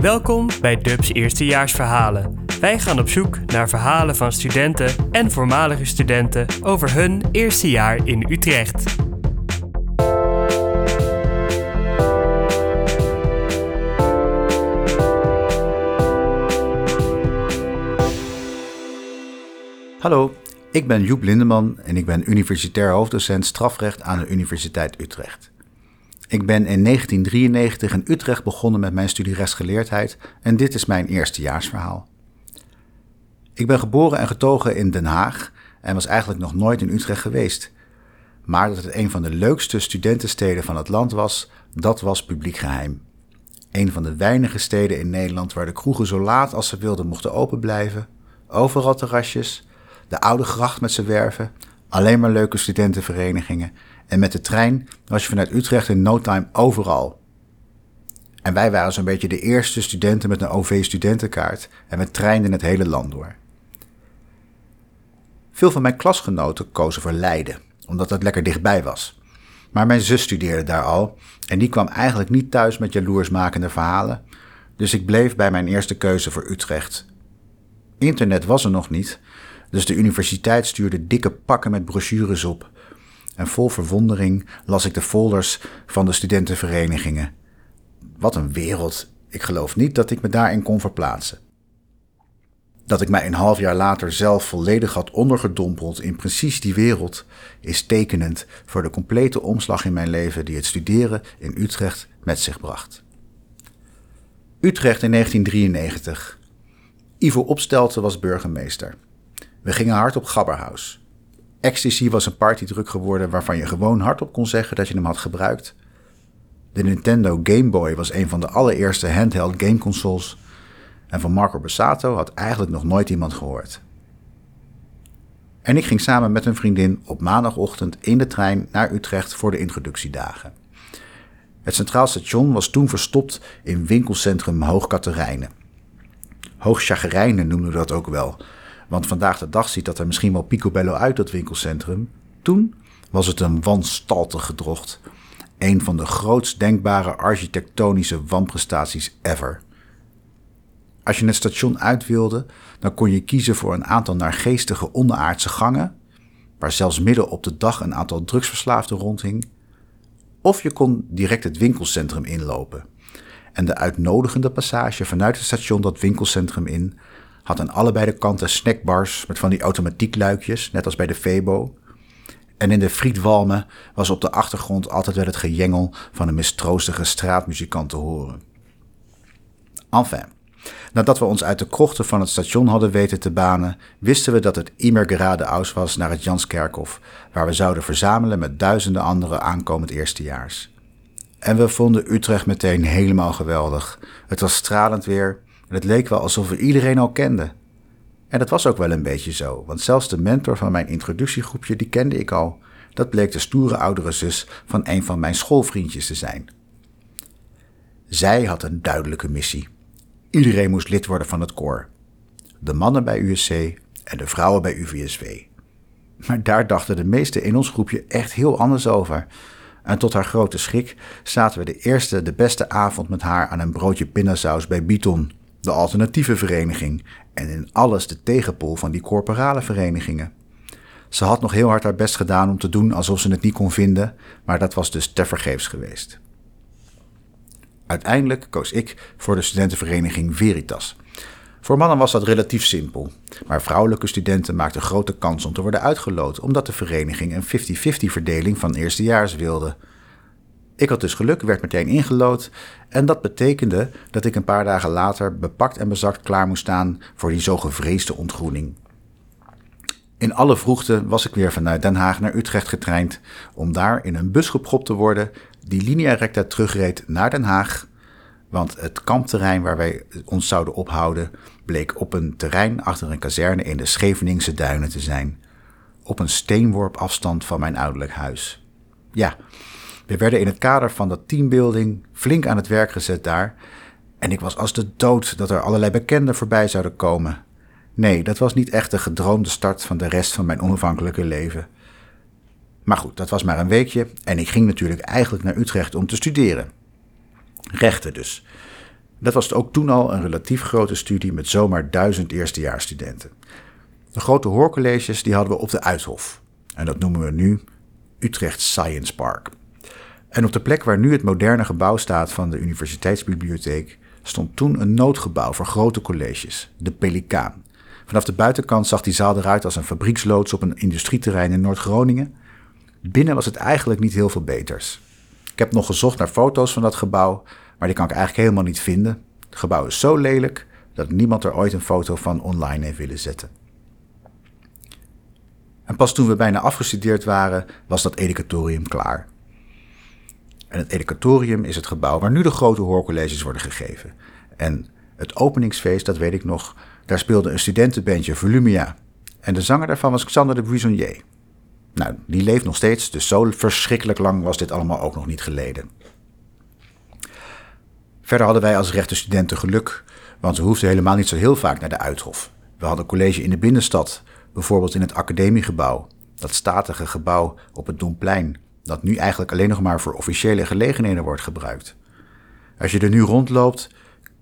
Welkom bij Dubs Eerstejaarsverhalen. Wij gaan op zoek naar verhalen van studenten en voormalige studenten over hun eerste jaar in Utrecht. Hallo, ik ben Joep Lindeman en ik ben universitair hoofddocent strafrecht aan de Universiteit Utrecht. Ik ben in 1993 in Utrecht begonnen met mijn studie rechtsgeleerdheid en dit is mijn eerstejaarsverhaal. Ik ben geboren en getogen in Den Haag en was eigenlijk nog nooit in Utrecht geweest. Maar dat het een van de leukste studentensteden van het land was, dat was publiek geheim. Een van de weinige steden in Nederland waar de kroegen zo laat als ze wilden mochten open blijven, overal terrasjes, de oude gracht met zijn werven, alleen maar leuke studentenverenigingen en met de trein was je vanuit Utrecht in no time overal. En wij waren zo'n beetje de eerste studenten met een OV-studentenkaart en we trainden het hele land door. Veel van mijn klasgenoten kozen voor Leiden, omdat dat lekker dichtbij was. Maar mijn zus studeerde daar al en die kwam eigenlijk niet thuis met jaloersmakende verhalen, dus ik bleef bij mijn eerste keuze voor Utrecht. Internet was er nog niet, dus de universiteit stuurde dikke pakken met brochures op en vol verwondering las ik de folders van de studentenverenigingen. Wat een wereld! Ik geloof niet dat ik me daarin kon verplaatsen. Dat ik mij een half jaar later zelf volledig had ondergedompeld in precies die wereld, is tekenend voor de complete omslag in mijn leven die het studeren in Utrecht met zich bracht. Utrecht in 1993. Ivo Opstelten was burgemeester. We gingen hard op Gabberhaus. Ecstasy was een partydruk geworden waarvan je gewoon hardop kon zeggen dat je hem had gebruikt. De Nintendo Game Boy was een van de allereerste handheld gameconsoles. En van Marco Bassato had eigenlijk nog nooit iemand gehoord. En ik ging samen met een vriendin op maandagochtend in de trein naar Utrecht voor de introductiedagen. Het Centraal Station was toen verstopt in winkelcentrum Hoog. Hoog Chagrijnen noemden we dat ook wel, want vandaag de dag ziet dat er misschien wel picobello uit, dat winkelcentrum. Toen was het een wanstaltig gedrocht. Een van de grootst denkbare architectonische wanprestaties ever. Als je het station uit wilde, dan kon je kiezen voor een aantal naargeestige onderaardse gangen, waar zelfs midden op de dag een aantal drugsverslaafden rondhing. Of je kon direct het winkelcentrum inlopen. En de uitnodigende passage vanuit het station dat winkelcentrum in had aan allebei de kanten snackbars met van die automatiekluikjes, net als bij de Febo. En in de frietwalmen was op de achtergrond altijd wel het gejengel van een mistroostige straatmuzikant te horen. Enfin, nadat we ons uit de krochten van het station hadden weten te banen, wisten we dat het immer geradeaus was naar het Janskerkhof, waar we zouden verzamelen met duizenden andere aankomend eerstejaars. En we vonden Utrecht meteen helemaal geweldig. Het was stralend weer en het leek wel alsof we iedereen al kenden. En dat was ook wel een beetje zo, want zelfs de mentor van mijn introductiegroepje, die kende ik al. Dat bleek de stoere oudere zus van een van mijn schoolvriendjes te zijn. Zij had een duidelijke missie. Iedereen moest lid worden van het koor. De mannen bij USC en de vrouwen bij UVSW. Maar daar dachten de meesten in ons groepje echt heel anders over. En tot haar grote schrik zaten we de eerste, de beste avond met haar aan een broodje pindasaus bij Biton, de alternatieve vereniging en in alles de tegenpool van die corporale verenigingen. Ze had nog heel hard haar best gedaan om te doen alsof ze het niet kon vinden, maar dat was dus tevergeefs geweest. Uiteindelijk koos ik voor de studentenvereniging Veritas. Voor mannen was dat relatief simpel, maar vrouwelijke studenten maakten grote kans om te worden uitgeloot, omdat de vereniging een 50-50 verdeling van eerstejaars wilde. Ik had dus geluk, werd meteen ingelood en dat betekende dat ik een paar dagen later bepakt en bezakt klaar moest staan voor die zo gevreesde ontgroening. In alle vroegte was ik weer vanuit Den Haag naar Utrecht getraind om daar in een bus gepropt te worden die linea recta terugreed naar Den Haag, want het kampterrein waar wij ons zouden ophouden bleek op een terrein achter een kazerne in de Scheveningse duinen te zijn, op een steenworp afstand van mijn ouderlijk huis. Ja, we werden in het kader van dat teambuilding flink aan het werk gezet daar. En ik was als de dood dat er allerlei bekenden voorbij zouden komen. Nee, dat was niet echt de gedroomde start van de rest van mijn onafhankelijke leven. Maar goed, dat was maar een weekje en ik ging natuurlijk eigenlijk naar Utrecht om te studeren. Rechten dus. Dat was ook toen al een relatief grote studie met zomaar duizend eerstejaarsstudenten. De grote hoorcolleges die hadden we op de Uithof. En dat noemen we nu Utrecht Science Park. En op de plek waar nu het moderne gebouw staat van de Universiteitsbibliotheek stond toen een noodgebouw voor grote colleges, de Pelikaan. Vanaf de buitenkant zag die zaal eruit als een fabrieksloods op een industrieterrein in Noord-Groningen. Binnen was het eigenlijk niet heel veel beters. Ik heb nog gezocht naar foto's van dat gebouw, maar die kan ik eigenlijk helemaal niet vinden. Het gebouw is zo lelijk dat niemand er ooit een foto van online heeft willen zetten. En pas toen we bijna afgestudeerd waren, was dat educatorium klaar. En het educatorium is het gebouw waar nu de grote hoorcolleges worden gegeven. En het openingsfeest, dat weet ik nog, daar speelde een studentenbandje Volumia. En de zanger daarvan was Xander de Buissonnier. Nou, die leeft nog steeds, dus zo verschrikkelijk lang was dit allemaal ook nog niet geleden. Verder hadden wij als rechte studenten geluk, want we hoefden helemaal niet zo heel vaak naar de Uithof. We hadden college in de binnenstad, bijvoorbeeld in het academiegebouw, dat statige gebouw op het Domplein, dat nu eigenlijk alleen nog maar voor officiële gelegenheden wordt gebruikt. Als je er nu rondloopt,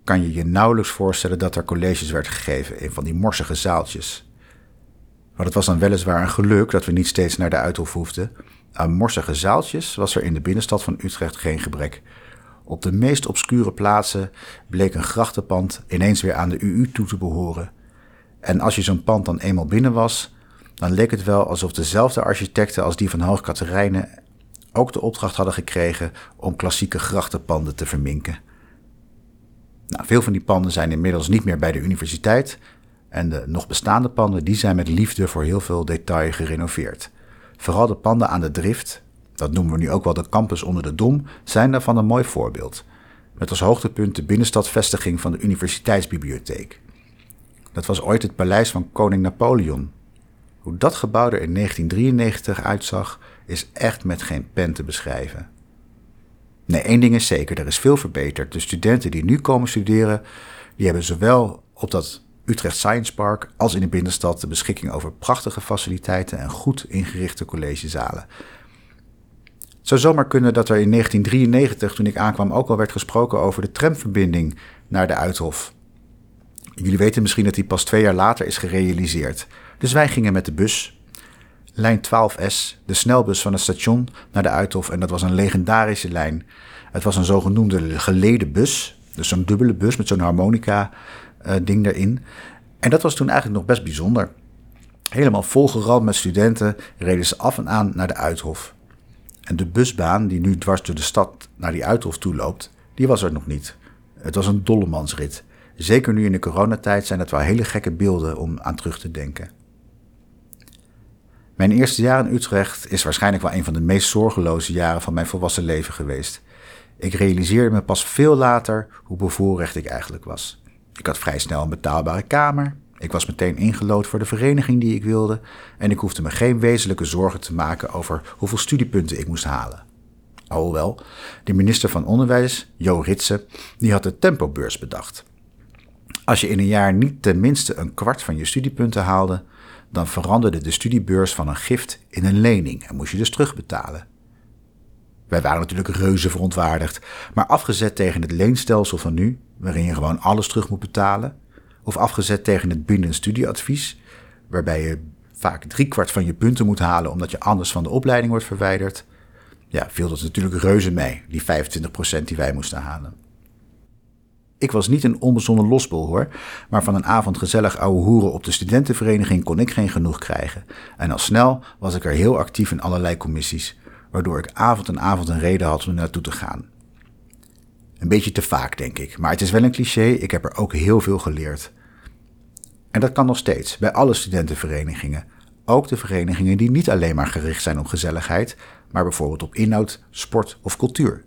kan je je nauwelijks voorstellen dat er colleges werd gegeven in van die morsige zaaltjes. Maar het was dan weliswaar een geluk dat we niet steeds naar de Uithof hoefden. Aan morsige zaaltjes was er in de binnenstad van Utrecht geen gebrek. Op de meest obscure plaatsen bleek een grachtenpand ineens weer aan de UU toe te behoren. En als je zo'n pand dan eenmaal binnen was, dan leek het wel alsof dezelfde architecten als die van Hoog Katerijnen ook de opdracht hadden gekregen om klassieke grachtenpanden te verminken. Nou, veel van die panden zijn inmiddels niet meer bij de universiteit en de nog bestaande panden die zijn met liefde voor heel veel detail gerenoveerd. Vooral de panden aan de drift, dat noemen we nu ook wel de campus onder de Dom, zijn daarvan een mooi voorbeeld. Met als hoogtepunt de binnenstadvestiging van de Universiteitsbibliotheek. Dat was ooit het paleis van koning Napoleon. Hoe dat gebouw er in 1993 uitzag, is echt met geen pen te beschrijven. Nee, één ding is zeker, er is veel verbeterd. De studenten die nu komen studeren, die hebben zowel op dat Utrecht Science Park als in de binnenstad de beschikking over prachtige faciliteiten en goed ingerichte collegezalen. Het zou zomaar kunnen dat er in 1993, toen ik aankwam, ook al werd gesproken over de tramverbinding naar de Uithof. Jullie weten misschien dat die pas twee jaar later is gerealiseerd. Dus wij gingen met de bus lijn 12S, de snelbus van het station naar de Uithof. En dat was een legendarische lijn. Het was een zogenoemde geleden bus. Dus zo'n dubbele bus met zo'n harmonica-ding uh, erin. En dat was toen eigenlijk nog best bijzonder. Helemaal volgerald met studenten reden ze af en aan naar de Uithof. En de busbaan die nu dwars door de stad naar die Uithof toe loopt, die was er nog niet. Het was een dollemansrit. Zeker nu in de coronatijd zijn dat wel hele gekke beelden om aan terug te denken. Mijn eerste jaar in Utrecht is waarschijnlijk wel een van de meest zorgeloze jaren van mijn volwassen leven geweest. Ik realiseerde me pas veel later hoe bevoorrecht ik eigenlijk was. Ik had vrij snel een betaalbare kamer. Ik was meteen ingelood voor de vereniging die ik wilde. En ik hoefde me geen wezenlijke zorgen te maken over hoeveel studiepunten ik moest halen. Alhoewel, de minister van Onderwijs, Jo Ritsen, die had de tempobeurs bedacht. Als je in een jaar niet tenminste een kwart van je studiepunten haalde, dan veranderde de studiebeurs van een gift in een lening en moest je dus terugbetalen. Wij waren natuurlijk reuze verontwaardigd, maar afgezet tegen het leenstelsel van nu, waarin je gewoon alles terug moet betalen, of afgezet tegen het bindend studieadvies, waarbij je vaak driekwart van je punten moet halen omdat je anders van de opleiding wordt verwijderd, ja, viel dat natuurlijk reuze mee, die 25% die wij moesten halen. Ik was niet een onbezonnen losbol hoor, maar van een avond gezellig ouwe hoeren op de studentenvereniging kon ik geen genoeg krijgen. En al snel was ik er heel actief in allerlei commissies, waardoor ik avond en avond een reden had om naartoe te gaan. Een beetje te vaak, denk ik, maar het is wel een cliché, ik heb er ook heel veel geleerd. En dat kan nog steeds, bij alle studentenverenigingen. Ook de verenigingen die niet alleen maar gericht zijn op gezelligheid, maar bijvoorbeeld op inhoud, sport of cultuur.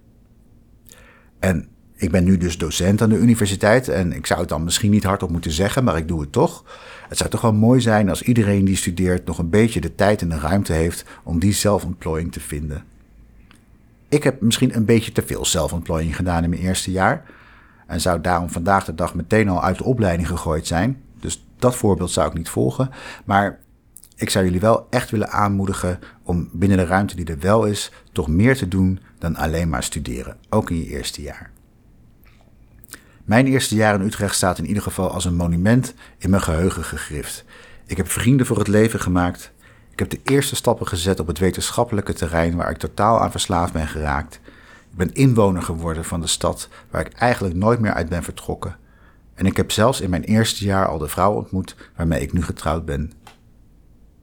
En ik ben nu dus docent aan de universiteit en ik zou het dan misschien niet hardop moeten zeggen, maar ik doe het toch. Het zou toch wel mooi zijn als iedereen die studeert nog een beetje de tijd en de ruimte heeft om die zelfontplooiing te vinden. Ik heb misschien een beetje te veel zelfontplooiing gedaan in mijn eerste jaar en zou daarom vandaag de dag meteen al uit de opleiding gegooid zijn. Dus dat voorbeeld zou ik niet volgen, maar ik zou jullie wel echt willen aanmoedigen om binnen de ruimte die er wel is, toch meer te doen dan alleen maar studeren, ook in je eerste jaar. Mijn eerste jaar in Utrecht staat in ieder geval als een monument in mijn geheugen gegrift. Ik heb vrienden voor het leven gemaakt. Ik heb de eerste stappen gezet op het wetenschappelijke terrein waar ik totaal aan verslaafd ben geraakt. Ik ben inwoner geworden van de stad waar ik eigenlijk nooit meer uit ben vertrokken. En ik heb zelfs in mijn eerste jaar al de vrouw ontmoet waarmee ik nu getrouwd ben.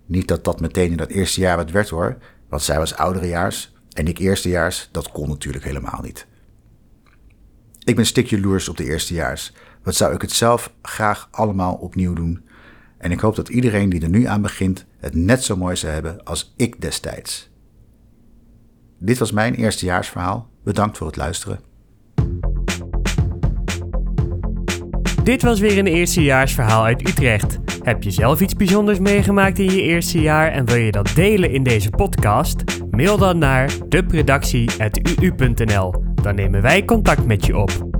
Niet dat dat meteen in dat eerste jaar werd hoor, want zij was ouderejaars en ik eerstejaars, dat kon natuurlijk helemaal niet. Ik ben stik jaloers op de eerstejaars. Wat zou ik het zelf graag allemaal opnieuw doen? En ik hoop dat iedereen die er nu aan begint het net zo mooi zou hebben als ik destijds. Dit was mijn eerstejaarsverhaal. Bedankt voor het luisteren. Dit was weer een eerstejaarsverhaal uit Utrecht. Heb je zelf iets bijzonders meegemaakt in je eerste jaar en wil je dat delen in deze podcast? Mail dan naar depredactie.uu.nl. Dan nemen wij contact met je op.